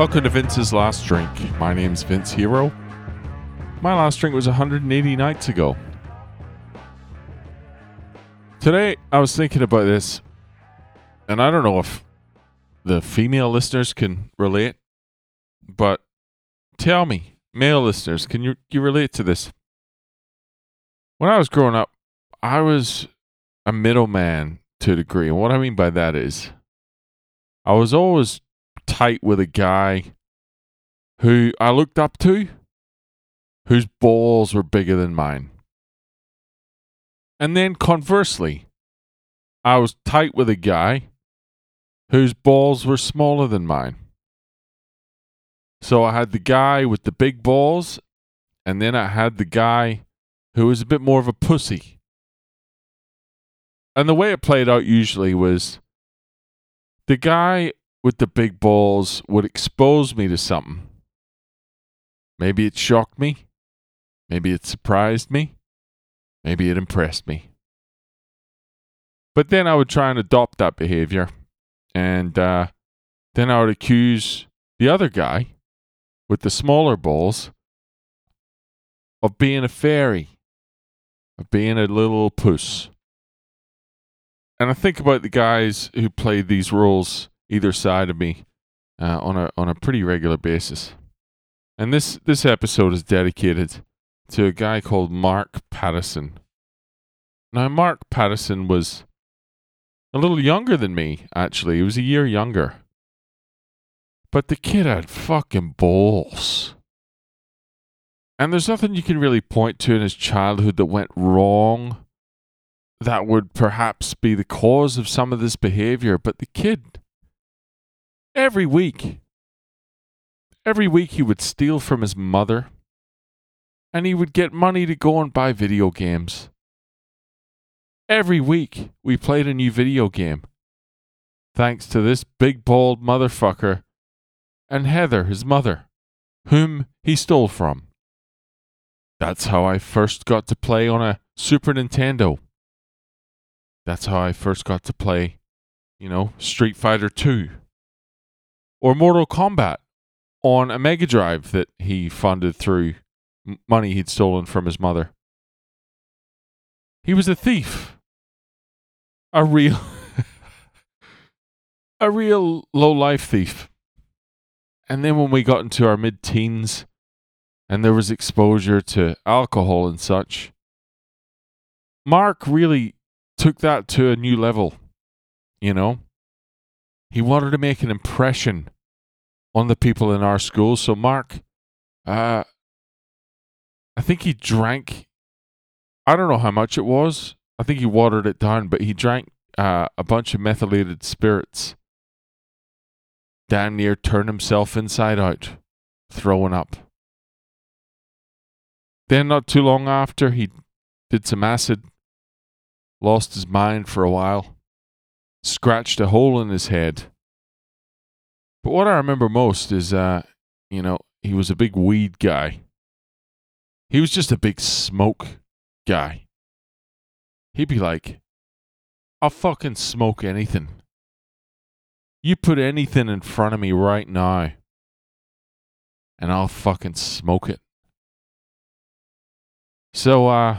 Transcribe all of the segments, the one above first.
Welcome to Vince's Last Drink. My name's Vince Hero. My last drink was 180 nights ago. Today, I was thinking about this, and I don't know if the female listeners can relate, but tell me, male listeners, can you, you relate to this? When I was growing up, I was a middleman to a degree. And what I mean by that is, I was always tight with a guy who I looked up to, whose balls were bigger than mine. And then conversely, I was tight with a guy whose balls were smaller than mine. So I had the guy with the big balls, and then I had the guy who was a bit more of a pussy. And the way it played out usually was the guy with the big balls would expose me to something. Maybe it shocked me. Maybe it surprised me. Maybe it impressed me. But then I would try and adopt that behavior. And uh, then I would accuse the other guy with the smaller balls of being a fairy, of being a little puss. And I think about the guys who played these roles either side of me uh, on a on a pretty regular basis. And this this episode is dedicated to a guy called Mark Patterson. Now, Mark Patterson was a little younger than me. Actually, he was a year younger. But the kid had fucking balls. And there's nothing you can really point to in his childhood that went wrong that would perhaps be the cause of some of this behavior. But the kid Every week. Every week he would steal from his mother and he would get money to go and buy video games. Every week we played a new video game. Thanks to this big bald motherfucker and Heather, his mother, whom he stole from. That's how I first got to play on a Super Nintendo. That's how I first got to play, you know, Street Fighter 2 or Mortal Kombat on a Mega Drive that he funded through money he'd stolen from his mother. He was a thief. A real a real low life thief. And then when we got into our mid teens and there was exposure to alcohol and such, Mark really took that to a new level, you know? He wanted to make an impression on the people in our school. So Mark, uh, I think he drank. I don't know how much it was. I think he watered it down, but he drank uh, a bunch of methylated spirits. Damn near turned himself inside out, throwing up. Then, not too long after, he did some acid, lost his mind for a while scratched a hole in his head. But what I remember most is, uh, you know, he was a big weed guy. He was just a big smoke guy. He'd be like, I'll fucking smoke anything. You put anything in front of me right now, and I'll fucking smoke it. So, uh,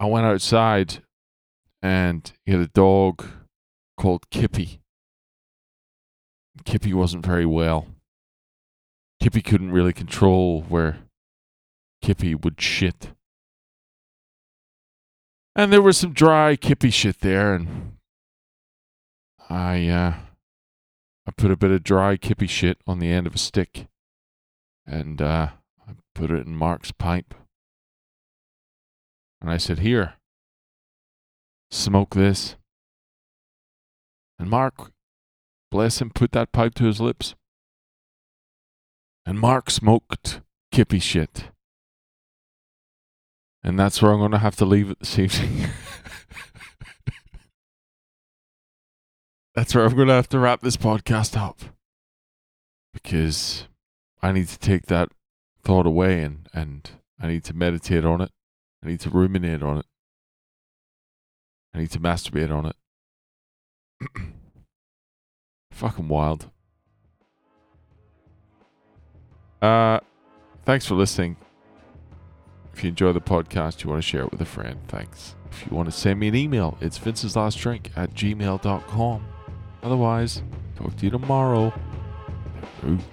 I went outside and he had a dog called Kippy. Kippy wasn't very well. Kippy couldn't really control where Kippy would shit. And there was some dry Kippy shit there, and I uh I put a bit of dry Kippy shit on the end of a stick, and uh I put it in Mark's pipe. And I said, Here, smoke this. And Mark, bless him, put that pipe to his lips. And Mark smoked kippy shit. And that's where I'm going to have to leave it this evening. that's where I'm going to have to wrap this podcast up. Because I need to take that thought away and, and I need to meditate on it. I need to ruminate on it. I need to masturbate on it. Fucking wild. Uh, thanks for listening. If you enjoy the podcast, you want to share it with a friend, thanks. If you want to send me an email, it's Vince's Last Drink at gmail.com. Otherwise, talk to you tomorrow. Oops.